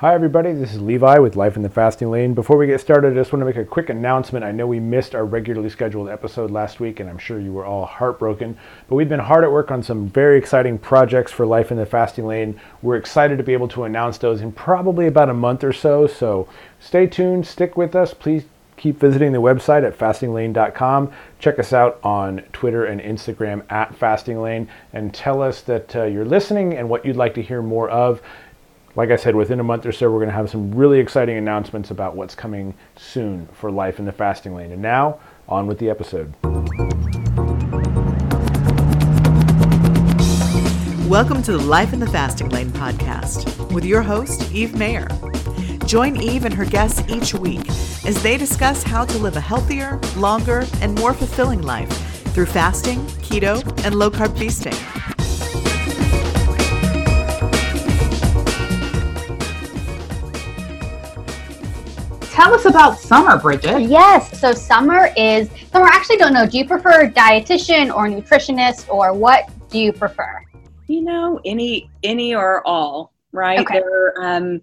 Hi, everybody. This is Levi with Life in the Fasting Lane. Before we get started, I just want to make a quick announcement. I know we missed our regularly scheduled episode last week, and I'm sure you were all heartbroken. But we've been hard at work on some very exciting projects for Life in the Fasting Lane. We're excited to be able to announce those in probably about a month or so. So stay tuned, stick with us. Please keep visiting the website at fastinglane.com. Check us out on Twitter and Instagram at fastinglane and tell us that uh, you're listening and what you'd like to hear more of like I said, within a month or so, we're going to have some really exciting announcements about what's coming soon for life in the fasting lane. And now, on with the episode. Welcome to the Life in the Fasting Lane podcast with your host, Eve Mayer. Join Eve and her guests each week as they discuss how to live a healthier, longer, and more fulfilling life through fasting, keto, and low carb feasting. Tell us about summer, Bridget. Yes. So summer is summer. I actually don't know. Do you prefer dietitian or nutritionist, or what do you prefer? You know, any any or all, right? Okay. They're, um,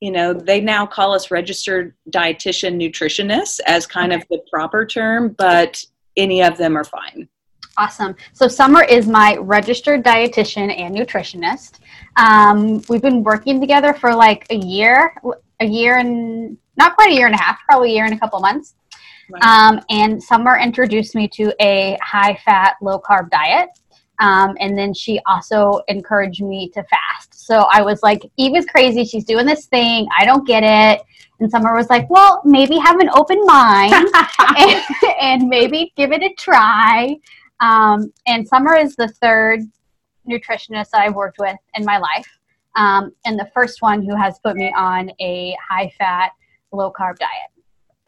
you know, they now call us registered dietitian nutritionists as kind okay. of the proper term, but any of them are fine. Awesome. So Summer is my registered dietitian and nutritionist. Um, we've been working together for like a year, a year and not quite a year and a half, probably a year and a couple months. Right. Um, and Summer introduced me to a high fat, low carb diet. Um, and then she also encouraged me to fast. So I was like, Eve is crazy. She's doing this thing. I don't get it. And Summer was like, well, maybe have an open mind and, and, maybe give it a try. Um, and Summer is the third nutritionist I've worked with in my life. Um, and the first one who has put me on a high fat, low carb diet.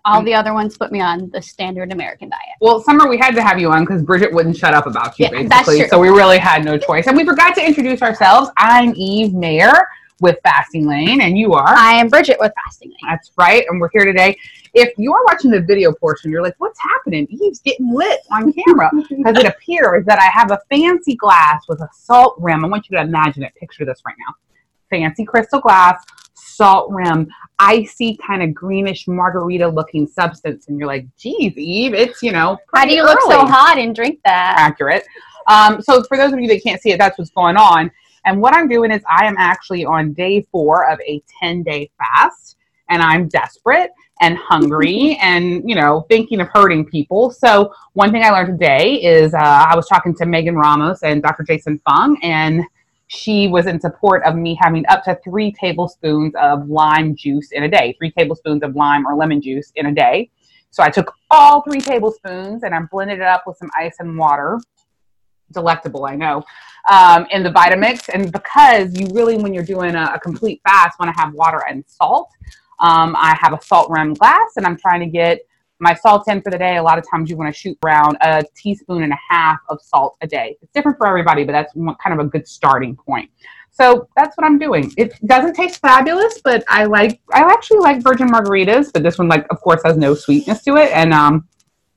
All the other ones put me on the standard American diet. Well, Summer, we had to have you on because Bridget wouldn't shut up about you, yeah, basically. So we really had no choice. And we forgot to introduce ourselves. I'm Eve Mayer with Fasting Lane, and you are? I am Bridget with Fasting Lane. That's right, and we're here today. If you are watching the video portion, you're like, what's happening? Eve's getting lit on camera because it appears that I have a fancy glass with a salt rim. I want you to imagine it. Picture this right now. Fancy crystal glass salt rim, icy kind of greenish margarita looking substance. And you're like, geez, Eve, it's, you know, how do you early. look so hot and drink that? Accurate. Um, so for those of you that can't see it, that's what's going on. And what I'm doing is I am actually on day four of a 10 day fast and I'm desperate and hungry and, you know, thinking of hurting people. So one thing I learned today is uh, I was talking to Megan Ramos and Dr. Jason Fung and she was in support of me having up to three tablespoons of lime juice in a day, three tablespoons of lime or lemon juice in a day. So I took all three tablespoons and I blended it up with some ice and water. Delectable, I know. Um, in the Vitamix. And because you really, when you're doing a, a complete fast, want to have water and salt, um, I have a salt rim glass and I'm trying to get my salt in for the day, a lot of times you want to shoot around a teaspoon and a half of salt a day. It's different for everybody, but that's kind of a good starting point. So that's what I'm doing. It doesn't taste fabulous, but I like I actually like virgin margaritas, but this one like of course has no sweetness to it, and um,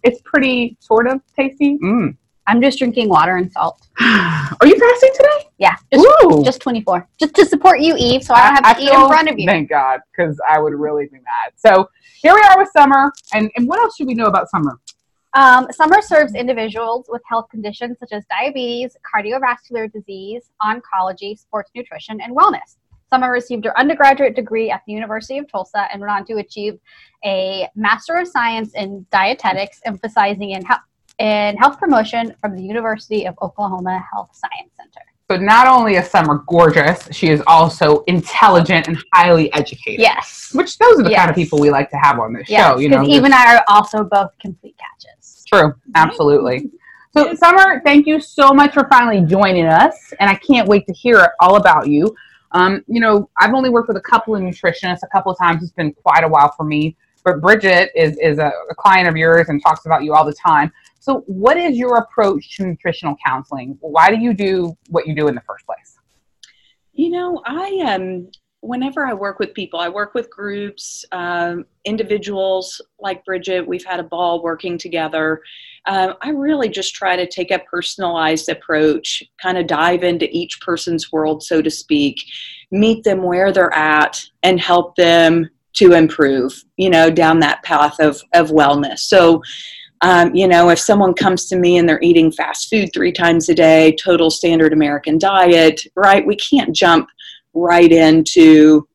it's pretty sort of tasty. Mm. I'm just drinking water and salt. Are you fasting today? Yeah, just, Ooh. just 24. Just to support you, Eve, so I don't have to I eat feel, in front of you. Thank God, because I would really be mad. So here we are with summer. And, and what else should we know about summer? Um, summer serves individuals with health conditions such as diabetes, cardiovascular disease, oncology, sports nutrition, and wellness. Summer received her undergraduate degree at the University of Tulsa and went on to achieve a Master of Science in Dietetics, emphasizing in health in health promotion from the University of Oklahoma Health Science Center. So not only is Summer gorgeous, she is also intelligent and highly educated. Yes. Which those are the yes. kind of people we like to have on this yes, show. You know, Eve and I are also both complete catches. True, absolutely. So Summer, thank you so much for finally joining us, and I can't wait to hear all about you. Um, you know, I've only worked with a couple of nutritionists a couple of times. It's been quite a while for me. But Bridget is, is a, a client of yours and talks about you all the time. So, what is your approach to nutritional counseling? Why do you do what you do in the first place? You know, I um, whenever I work with people, I work with groups, um, individuals like Bridget. We've had a ball working together, um, I really just try to take a personalized approach, kind of dive into each person's world, so to speak, meet them where they're at, and help them to improve, you know, down that path of, of wellness. So, um, you know, if someone comes to me and they're eating fast food three times a day, total standard American diet, right? We can't jump right into,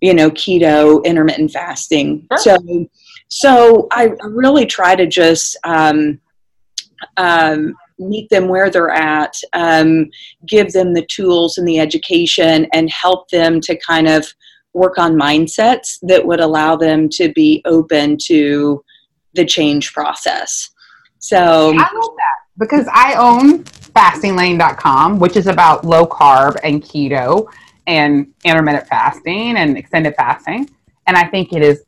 you know, keto, intermittent fasting. Sure. So, so I really try to just um, um, meet them where they're at, um, give them the tools and the education, and help them to kind of work on mindsets that would allow them to be open to the change process. So I love that because I own fastinglane.com, which is about low carb and keto and intermittent fasting and extended fasting. And I think it is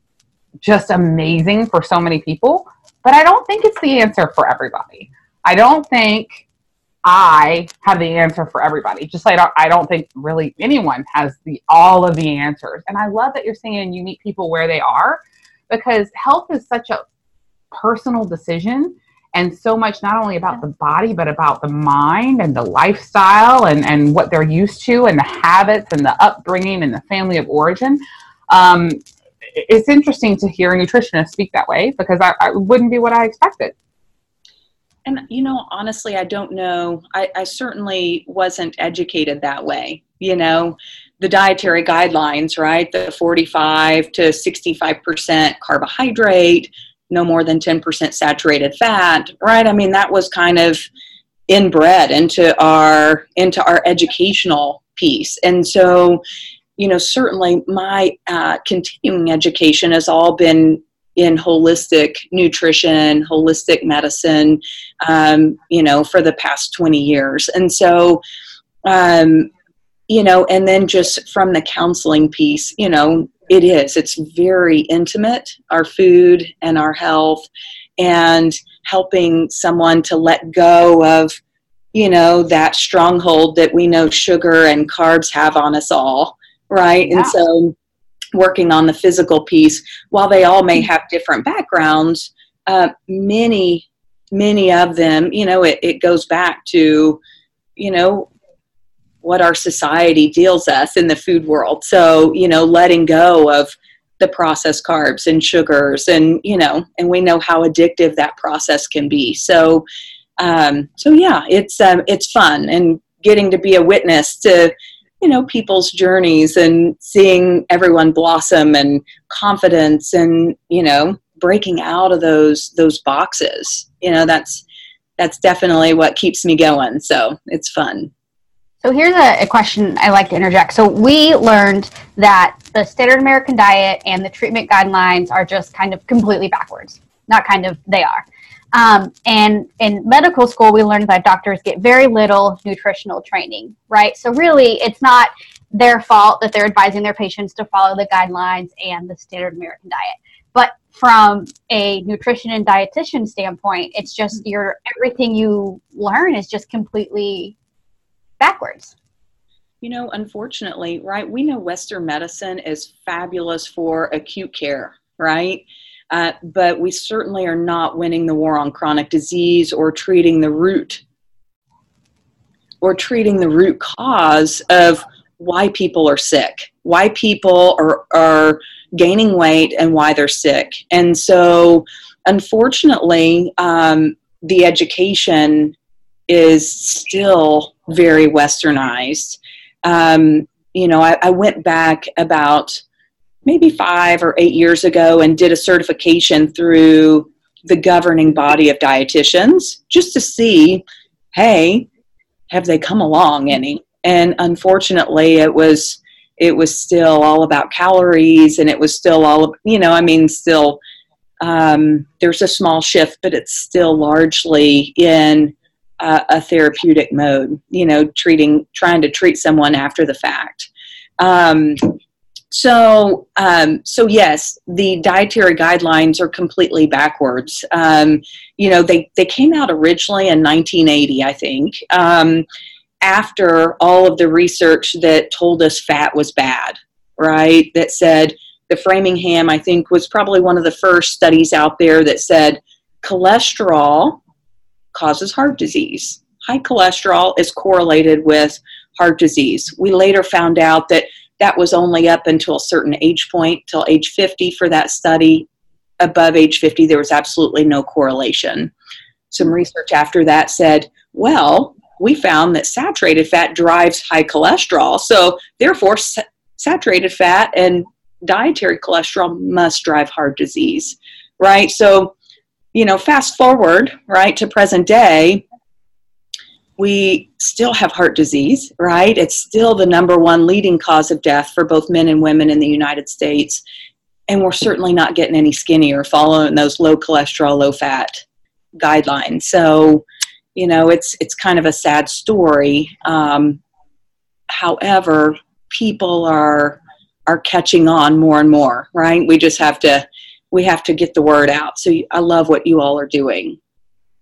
just amazing for so many people, but I don't think it's the answer for everybody. I don't think I have the answer for everybody. Just like I don't think really anyone has the all of the answers. And I love that you're saying you meet people where they are because health is such a personal decision and so much not only about the body but about the mind and the lifestyle and, and what they're used to and the habits and the upbringing and the family of origin. Um, it's interesting to hear a nutritionist speak that way because I, I wouldn't be what i expected. And you know honestly i don't know. I, I, certainly wasn't educated that way you know? The dietary guidelines right? The 45 to 65% carbohydrate no more than 10% saturated fat right i mean that was kind of inbred into our into our educational piece and so you know certainly my uh, continuing education has all been in holistic nutrition, holistic medicine, um, you know, for the past 20 years. And so, um, you know, and then just from the counseling piece, you know, it is, it's very intimate, our food and our health, and helping someone to let go of, you know, that stronghold that we know sugar and carbs have on us all, right? Yeah. And so, working on the physical piece, while they all may have different backgrounds, uh, many, many of them, you know, it, it goes back to, you know, what our society deals us in the food world. So, you know, letting go of the processed carbs and sugars and, you know, and we know how addictive that process can be. So, um, so yeah, it's, um, it's fun and getting to be a witness to, you know people's journeys and seeing everyone blossom and confidence and you know breaking out of those those boxes you know that's that's definitely what keeps me going so it's fun so here's a, a, question I like to interject. So we learned that the standard American diet and the treatment guidelines are just kind of completely backwards. Not kind of, they are. Um, and in medical school, we learned that doctors get very little nutritional training, right? So really, it's not their fault that they're advising their patients to follow the guidelines and the standard American diet. But from a nutrition and dietitian standpoint, it's just your everything you learn is just completely backwards. You know, unfortunately, right? We know Western medicine is fabulous for acute care, right? Uh, but we certainly are not winning the war on chronic disease or treating the root or treating the root cause of why people are sick, why people are, are gaining weight, and why they're sick. And so, unfortunately, um, the education is still very westernized. Um, you know, I, I, went back about maybe five or eight years ago and did a certification through the governing body of dietitians just to see hey have they come along any and unfortunately it was it was still all about calories and it was still all you know i mean still um, there's a small shift but it's still largely in uh, a therapeutic mode you know treating trying to treat someone after the fact um, so, um, so yes, the dietary guidelines are completely backwards. Um, you know, they they came out originally in 1980, I think, um, after all of the research that told us fat was bad, right? That said the Framingham, I think, was probably one of the first studies out there that said cholesterol causes heart disease. High cholesterol is correlated with heart disease. We later found out that that was only up until a certain age point, till age 50 for that study. Above age 50, there was absolutely no correlation. Some research after that said, well, we found that saturated fat drives high cholesterol. So, therefore, sa- saturated fat and dietary cholesterol must drive heart disease, right? So, you know, fast forward, right, to present day, we still have heart disease, right? It's still the number one leading cause of death for both men and women in the United States. And we're certainly not getting any skinnier following those low cholesterol, low fat guidelines. So, you know, it's it's kind of a sad story. Um, however, people are are catching on more and more, right? We just have to we have to get the word out. So I love what you all are doing.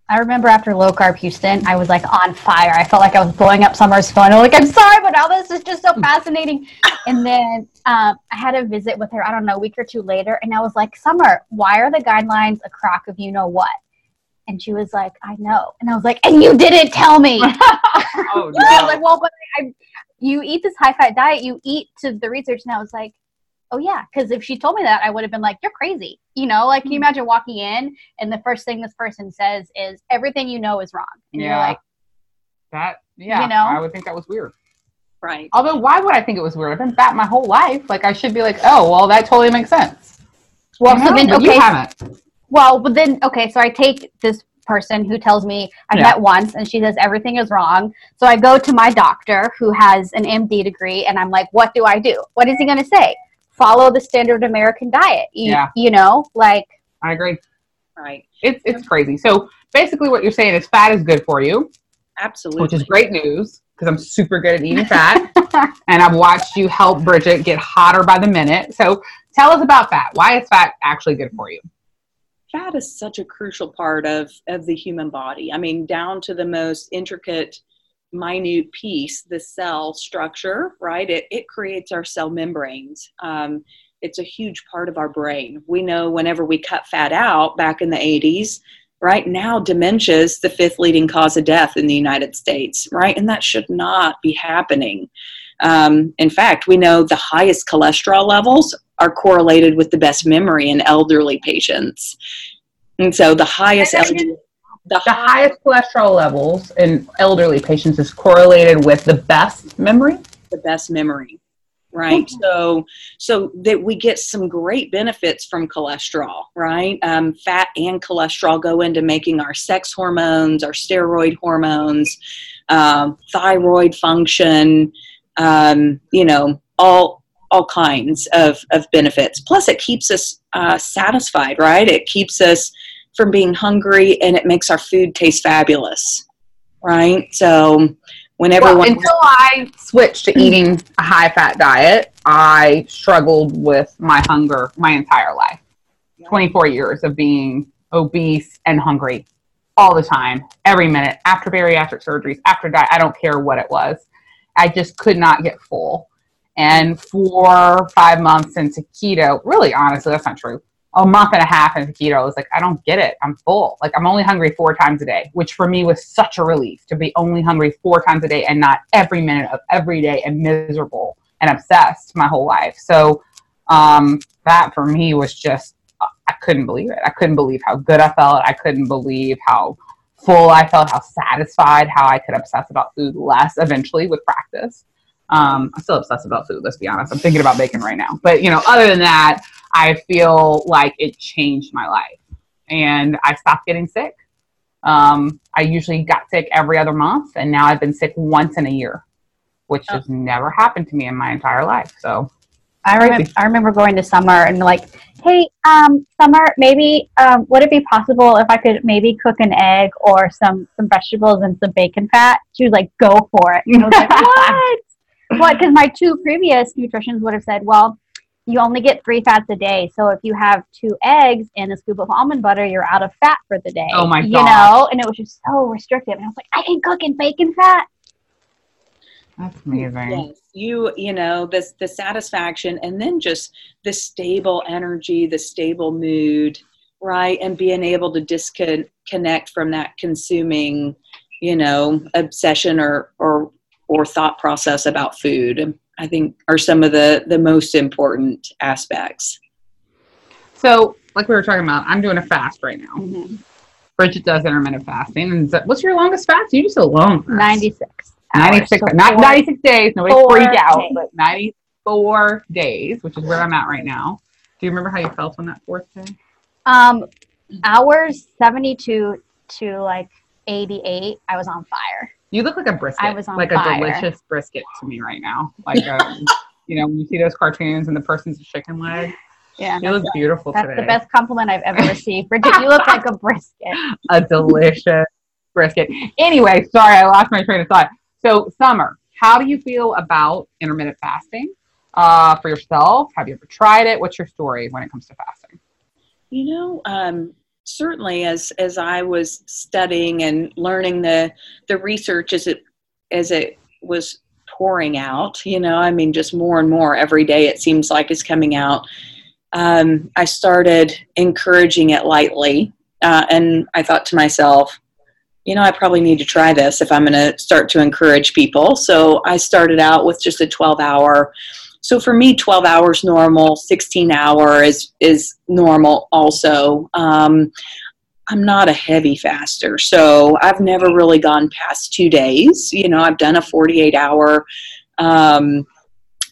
I remember after low carb Houston, I was like on fire. I felt like I was blowing up Summer's phone. I'm like, I'm sorry, but all this is just so fascinating. And then um, I had a visit with her, I don't know, a week or two later, and I was like, Summer, why are the guidelines a crock of you know what? And she was like, I know. And I was like, and you didn't tell me. oh, no. I was like, well, but I, you eat this high fat diet, you eat to the research. And I was like, oh yeah. Because if she told me that, I would have been like, you're crazy. You know, like, can you hmm. imagine walking in and the first thing this person says is everything you know is wrong. And you're Yeah. like, that, yeah, You know? I would think that was weird. Right. Although, why would I think it was weird? I've been fat my whole life. Like, I should be like, oh, well, that totally makes sense. well, so then, But you okay. haven't. Well, but then, okay, so I take this person who tells me I Yeah. met once and she says everything is wrong. So I go to my doctor who has an MD degree and I'm like, what do I do? What is he going to say? Follow the standard American diet. You, Yeah. you know, like, I agree. Right. It's it's crazy. So basically, what you're saying is fat is good for you, Absolutely. which is great news because I'm super good at eating fat, and I've watched you help Bridget get hotter by the minute. So tell us about fat. Why is fat actually good for you? fat is such a crucial part of of the human body i mean down to the most intricate minute piece the cell structure right it, it creates our cell membranes um, it's a huge part of our brain we know whenever we cut fat out back in the 80s right now dementia is the fifth leading cause of death in the united states right and that should not be happening um, in fact we know the highest cholesterol levels are correlated with the best memory in elderly patients. And so the highest Say that elderly, again? The, The highest cholesterol levels in elderly patients is correlated with the best memory. the best memory. Right. So so that we get some great benefits from cholesterol, right? Um, fat and cholesterol go into making our sex hormones, our steroid hormones, um, thyroid function, um, you know, all all kinds of, of benefits. Plus, it keeps us uh, satisfied, right? It keeps us from being hungry and it makes our food taste fabulous, right? So, when Well, until I switched to eating a high fat diet, I struggled with my hunger my entire life. 24 years of being obese and hungry all the time, every minute, after bariatric surgeries, after diet, I don't care what it was. I just could not get full. And for five months into keto, really, honestly, that's not true. A month and a half into keto, I was like, I don't get it. I'm full. Like, I'm only hungry four times a day, which for me was such a relief to be only hungry four times a day and not every minute of every day and miserable and obsessed my whole life. So, um, that for me was just, I couldn't believe it. I couldn't believe how good I felt. I couldn't believe how full I felt, how satisfied, how I could obsess about food less eventually with practice. Um, I'm still obsessed about food, let's be honest. I'm thinking about bacon right now. But, you know, other than that, I feel like it changed my life. And I stopped getting sick. Um, I usually got sick every other month, and now I've been sick once in a year, which Oh. has never happened to me in my entire life. So, I remember, I remember going to Summer and like, hey, um, Summer, maybe um, would it be possible if I could maybe cook an egg or some some vegetables and some bacon fat? She was like, go for it. And I was like, what? What? Because my two previous nutritionists would have said, well, you only get three fats a day. So if you have two eggs and a scoop of almond butter, you're out of fat for the day. Oh my god! You gosh. know, and it was just so restrictive. And I was like, I can cook in bacon fat. that's amazing. Yes, you you know this the satisfaction and then just the stable energy, the stable mood. right? And being able to disconnect from that consuming, you know, obsession or or or thought process about food. I think are some of the the most important aspects. So, like we were talking about, I'm doing a fast right now. Mm-hmm. Bridget does intermittent fasting. And what's your longest fast? You just alone. 96. 96, hours, not 96 days. Nobody freak out, days. but 94 days, which is where I'm at right now. Do you remember how you felt on that fourth day? Um, hours 72 to like 88, I was on fire. You look like a brisket. I was on like fire. a delicious brisket to me right now. Like, um, you know, when you see those cartoons and the person's a chicken leg. Yeah, you look beautiful that's today. the best compliment I've ever received. Bridget, you look like a brisket. a delicious brisket. Anyway, sorry, I lost my train of thought. So, Summer, how do you feel about intermittent fasting uh, for yourself? Have you ever tried it? What's your story when it comes to fasting? You know, um, certainly as as I was studying and learning the the research as it as it was pouring out, you know, I mean, just more and more every day it seems like is coming out. Um, I started encouraging it lightly, uh, and I thought to myself, you know, I probably need to try this if I'm going to start to encourage people. So I started out with just a 12 hour so for me 12 hours normal 16 hour is is normal also. Um, i'm not a heavy faster so i've never really gone past two days. You know i've done a 48 hour um,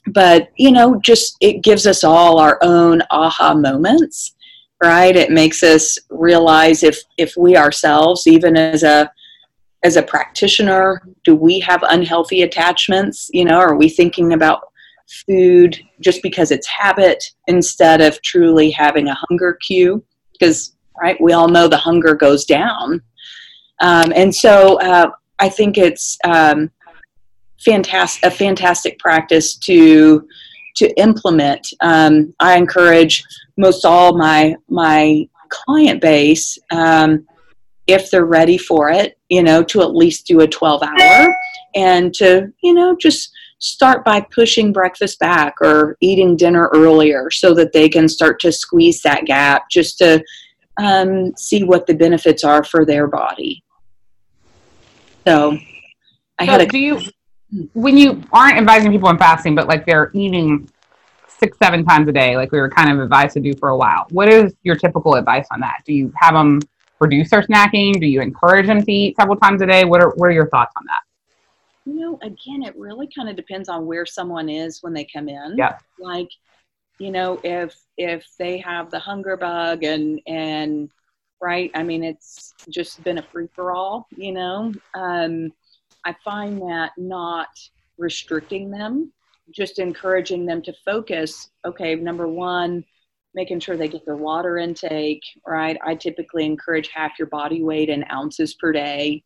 but you know just it gives us all our own aha moments right? It makes us realize if if we ourselves even as a as a practitioner do we have unhealthy attachments? You know are we thinking about food just because it's habit instead of truly having a hunger cue. Because right we all know the hunger goes down. Um, and so uh, i think it's um, fantastic a fantastic practice to to implement. Um, i encourage most all my my client base um, if they're ready for it you know to at least do a 12 hour and to you know just start by pushing breakfast back or eating dinner earlier so that they can start to squeeze that gap just to um, see what the benefits are for their body. So, I so had a. Do you, when you aren't advising people on fasting, but like they're eating six, seven times a day, like we were kind of advised to do for a while, what is your typical advice on that? Do you have them reduce their snacking? Do you encourage them to eat several times a day? What are, what are your thoughts on that? You know, again, it really kind of depends on where someone is when they come in. Yeah. Like, you know, if if they have the hunger bug and and right, I mean, it's just been a free for all. You know, um, I find that not restricting them, just encouraging them to focus. Okay, number one, making sure they get their water intake. Right, I typically encourage half your body weight in ounces per day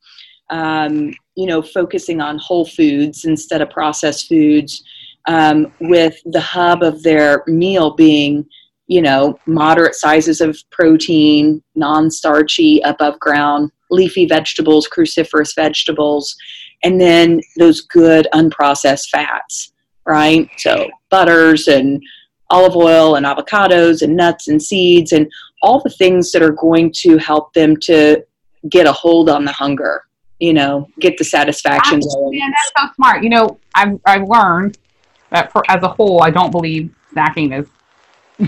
um, you know, focusing on whole foods instead of processed foods, um, with the hub of their meal being, you know, moderate sizes of protein, non starchy, above ground, leafy vegetables, cruciferous vegetables, and then those good unprocessed fats, right? So butters and olive oil and avocados and nuts and seeds and all the things that are going to help them to get a hold on the hunger you know, get the satisfaction. Man, that's so smart. You know, I've, I've learned that for as a whole, I don't believe snacking is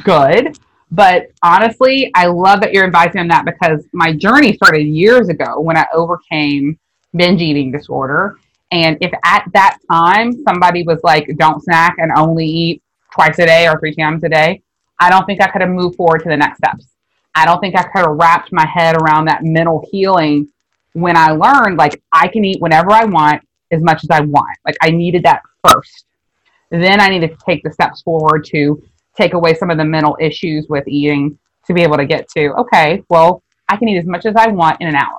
good. But honestly, I love that you're advising on that because my journey started years ago when I overcame binge eating disorder. And if at that time somebody was like, don't snack and only eat twice a day or three times a day, I don't think I could have moved forward to the next steps. I don't think I could have wrapped my head around that mental healing when I learned like I can eat whenever I want as much as I want. Like I needed that first. Then I needed to take the steps forward to take away some of the mental issues with eating to be able to get to, okay, well, I can eat as much as I want in an hour.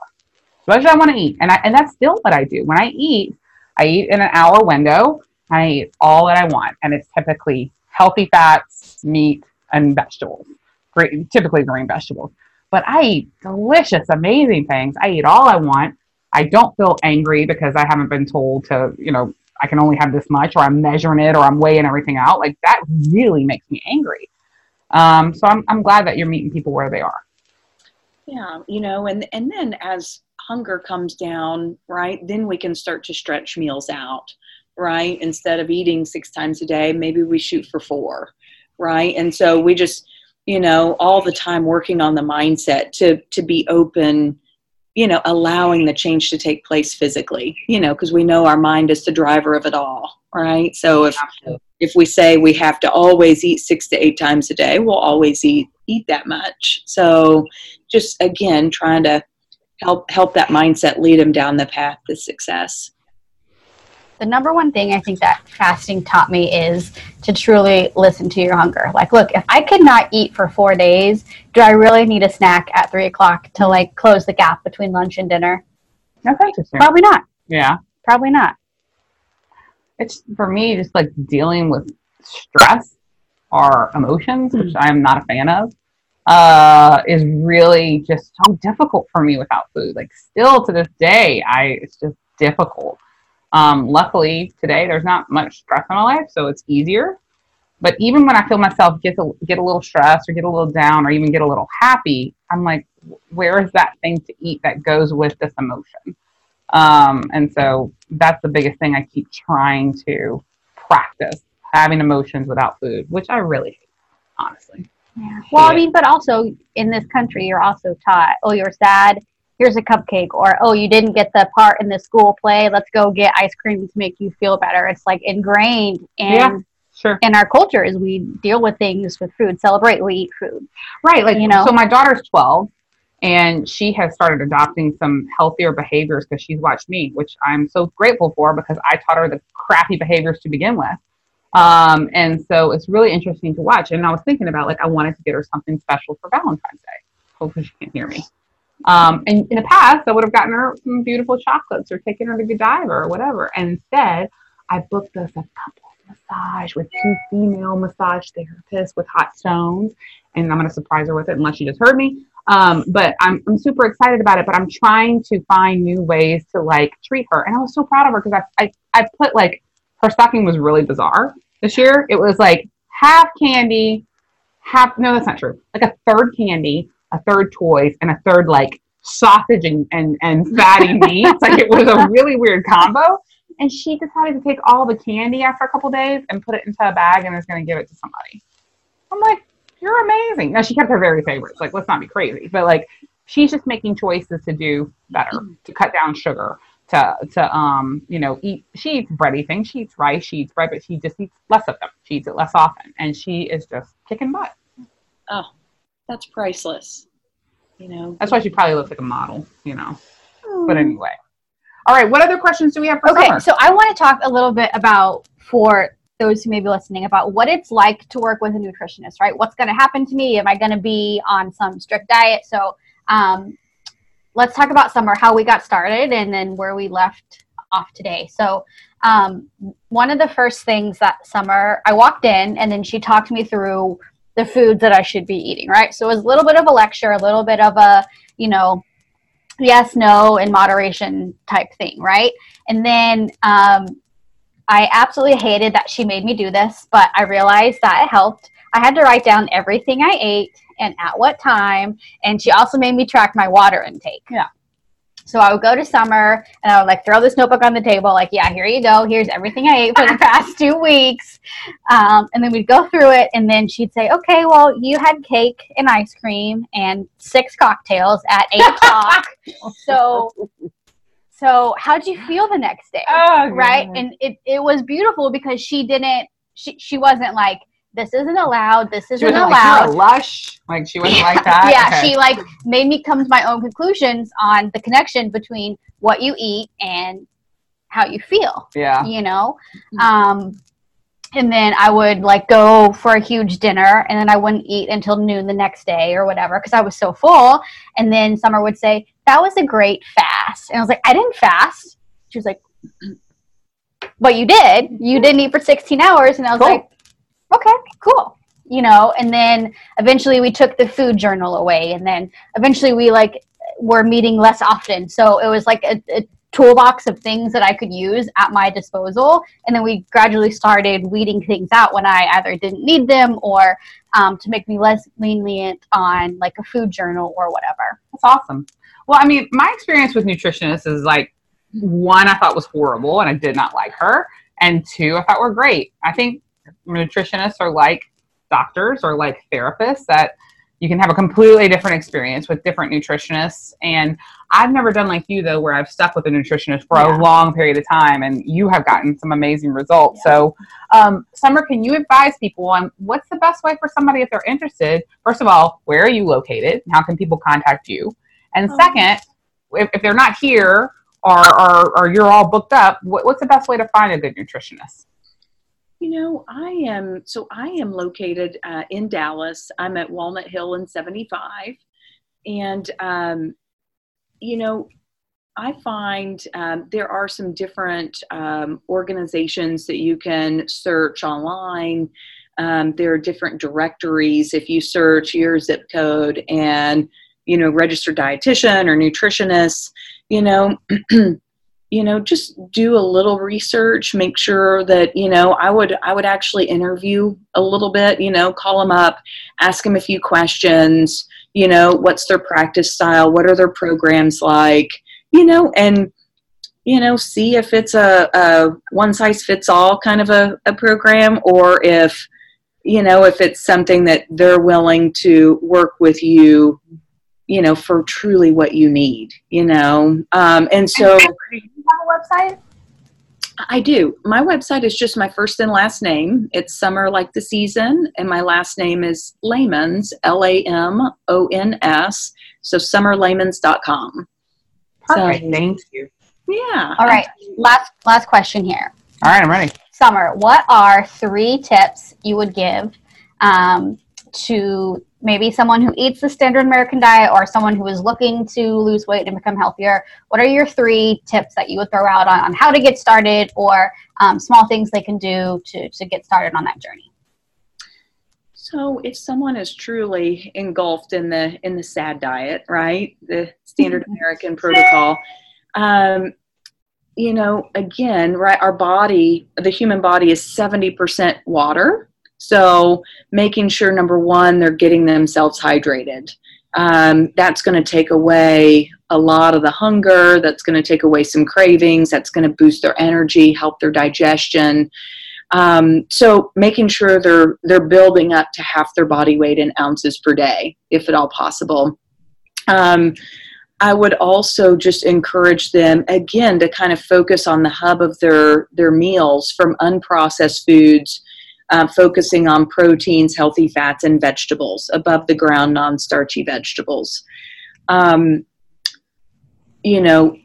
As much as I want to eat. And I, and that's still what I do. When I eat, I eat in an hour window. I eat all that I want. And it's typically healthy fats, meat, and vegetables. Great, typically green vegetables. But I eat delicious, amazing things. I eat all I want. I don't feel angry because I haven't been told to, you know, I can only have this much, or I'm measuring it, or I'm weighing everything out. Like that really makes me angry. Um, so I'm, I'm glad that you're meeting people where they are. Yeah, you know, and and then as hunger comes down, right, then we can start to stretch meals out, right? Instead of eating six times a day, maybe we shoot for four, right? And so we just, you know, all the time working on the mindset to to be open, you know, allowing the change to take place physically, you know, because we know our mind is the driver of it all, right? So if if we say we have to always eat six to eight times a day, we'll always eat eat that much. So just again trying to help help that mindset lead them down the path to success. The number one thing I think that fasting taught me is to truly listen to your hunger. Like, look, if I could not eat for four days, do I really need a snack at three o'clock to like close the gap between lunch and dinner? That's interesting. Probably not. Yeah. Probably not. It's for me just like dealing with stress or emotions, which I'm not a fan of, uh, is really just so difficult for me without food. Like still to this day, I it's just difficult. Um, luckily today there's not much stress in my life, so it's easier. But even when I feel myself get a, get a little stressed or get a little down or even get a little happy, I'm like, where is that thing to eat that goes with this emotion? Um, and so that's the biggest thing I keep trying to practice having emotions without food, which I really hate, honestly. Yeah. Well, I mean, but also in this country, you're also taught, oh, you're sad. Here's a cupcake, or oh, you didn't get the part in the school play. Let's go get ice cream to make you feel better. It's like ingrained in Yeah. Sure. in our culture is we deal with things with food, celebrate, we eat food. Right. Like, You know? so my daughter's 12 and she has started adopting some healthier behaviors because she's watched me, which I'm so grateful for because I taught her the crappy behaviors to begin with. Um, and so it's really interesting to watch. And I was thinking about like, I wanted to get her something special for Valentine's Day. Hopefully she can't hear me. Um, and in the past, I would have gotten her some beautiful chocolates or taken her to Godiva or whatever. And instead, I booked us a couples massage with two female massage therapists with hot stones. And I'm going to surprise her with it unless she just heard me. Um, but I'm, I'm super excited about it. But I'm trying to find new ways to like treat her. And I was so proud of her because I, I, I put like her stocking was really bizarre this year. It was like half candy, half, no, that's not true. Like a third candy, a third toys, and a third like sausage and, and, and fatty meats. like it was a really weird combo. And she decided to take all the candy after a couple days and put it into a bag and is going to give it to somebody. I'm like, you're amazing. Now she kept her very favorites. Like, let's not be crazy, but like, she's just making choices to do better, to cut down sugar, to to um, you know, eat. She eats bready things. She eats rice. She eats bread, but she just eats less of them. She eats it less often, and she is just kicking butt. Oh, that's priceless. You know, That's why she probably looks like a model, you know. But anyway, all right. What other questions do we have for Okay, Summer? so I want to talk a little bit about for those who may be listening about what it's like to work with a nutritionist, right? What's going to happen to me? Am I going to be on some strict diet? So, um, let's talk about summer, how we got started, and then where we left off today. So, um, one of the first things that summer, I walked in, and then she talked me through the foods that I should be eating, right? So it was a little bit of a lecture, a little bit of a, you know, yes, no, in moderation type thing, right? And then um, I absolutely hated that she made me do this, but I realized that it helped. I had to write down everything I ate and at what time, and she also made me track my water intake. Yeah. So I would go to summer and I would like throw this notebook on the table, like, yeah, here you go. Here's everything I ate for the past two weeks. Um, and then we'd go through it, and then she'd say, okay, well, you had cake and ice cream and six cocktails at eight o'clock. So, so how'd you feel the next day? Oh, right God. and it, it was beautiful because she didn't she, she wasn't like this isn't allowed this isn't allowed like, lush. Like she wasn't like that. yeah Okay. she like made me come to my own conclusions on the connection between what you eat and how you feel yeah. you know um and then i would like go for a huge dinner and then i wouldn't eat until noon the next day or whatever because i was so full and then summer would say that was a great fast and i was like i didn't fast she was like but you did you didn't eat for 16 hours and i was Cool. like okay cool you know and then eventually we took the food journal away and then eventually we like were meeting less often so it was like a, a toolbox of things that I could use at my disposal. And then we gradually started weeding things out when I either didn't need them or um, to make me less lenient on like a food journal or whatever. That's awesome. Well, I mean, my experience with nutritionists is like one, I thought was horrible and I did not like her. And two, I thought were great. I think nutritionists are like doctors or like therapists that you can have a completely different experience with different nutritionists. And I've never done like you though, where I've stuck with a nutritionist for yeah. a long period of time, and you have gotten some amazing results. Yeah. So, um, Summer, can you advise people on what's the best way for somebody if they're interested? First of all, where are you located? How can people contact you? And oh. second, if, if they're not here or, or, or you're all booked up, what, what's the best way to find a good nutritionist? You know, I am so I am located uh, in Dallas. I'm at Walnut Hill and 75, and um, you know, I find um, there are some different um, organizations that you can search online. Um, there are different directories if you search your zip code and you know registered dietitian or nutritionist. You know. you know just do a little research make sure that you know i would i would actually interview a little bit you know call them up ask them a few questions you know what's their practice style what are their programs like you know and you know see if it's a, a one size fits all kind of a, a program or if you know if it's something that they're willing to work with you you know for truly what you need you know? Um, and so website? I do. My website is just my first and last name. It's summer like the season, and my last name is Lamons, L A M O N S. So summerlamons.com. Perfect. So, Thank you. Yeah. All right. Last last question here. All right, I'm ready. Summer, what are three tips you would give um, to maybe someone who eats the standard American diet or someone who is looking to lose weight and become healthier, what are your three tips that you would throw out on, on how to get started or um, small things they can do to, to get started on that journey? So if someone is truly engulfed in the in the SAD diet, right, the standard. American protocol, um, you know, again, right, our body, the human body is 70% water so making sure number one, they're getting themselves hydrated. Um, that's going to take away a lot of the hunger. That's going to take away some cravings. That's going to boost their energy, help their digestion. Um, so making sure they're they're building up to half their body weight in ounces per day, if at all possible. Um, I would also just encourage them again to kind of focus on the hub of their their meals from unprocessed foods uh, focusing on proteins, healthy fats, and vegetables, above the ground, non starchy vegetables. Um, you know,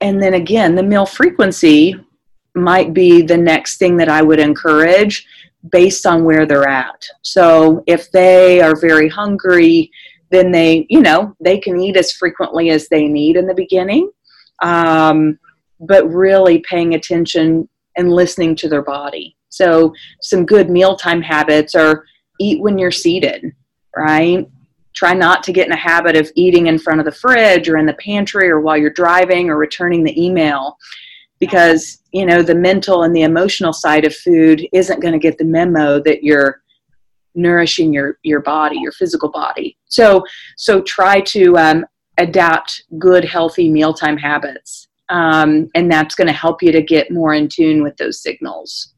and then again, the meal frequency might be the next thing that I would encourage based on where they're at. So if they are very hungry, then they, you know, they can eat as frequently as they need in the beginning. Um, but really paying attention and listening to their body. So, some good mealtime habits are eat when you're seated, right? Try not to get in a habit of eating in front of the fridge or in the pantry or while you're driving or returning the email because, you know, the mental and the emotional side of food isn't going to get the memo that you're nourishing your your body your physical body so so try to um, adapt good healthy mealtime habits um, and that's going to help you to get more in tune with those signals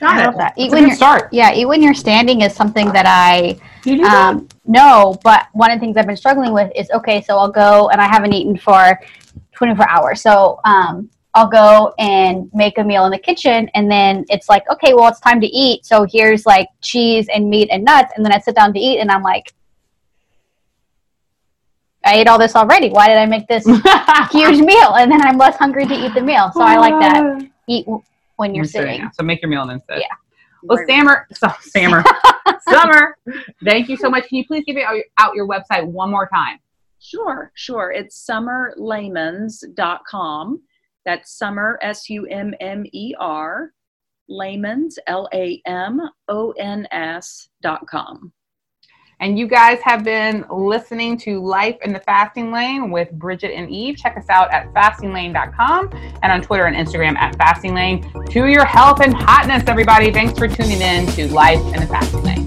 Got I love that. Eat when you're start. Yeah, eat when you're standing is something that I um, know, but one of the things I've been struggling with is okay, so I'll go and I haven't eaten for 24 hours. So um, I'll go and make a meal in the kitchen, and then it's like, okay, well, it's time to eat. So here's like cheese and meat and nuts, and then I sit down to eat, and I'm like, I ate all this already. Why did I make this huge meal? And then I'm less hungry to eat the meal. So I like that. Eat when you're, sitting. sitting. So make your meal and then sit. Yeah. Well, Summer, so, Summer, Summer, thank you so much. Can you please give it out your website one more time? Sure, sure. It's summerlamons.com. That's summer, S U M M E R, lamons, L A M O N S dot com. And you guys have been listening to Life in the Fasting Lane with Bridget and Eve. Check us out at fastinglane.com and on Twitter and Instagram at fastinglane. To your health and hotness, everybody. Thanks for tuning in to Life in the Fasting Lane.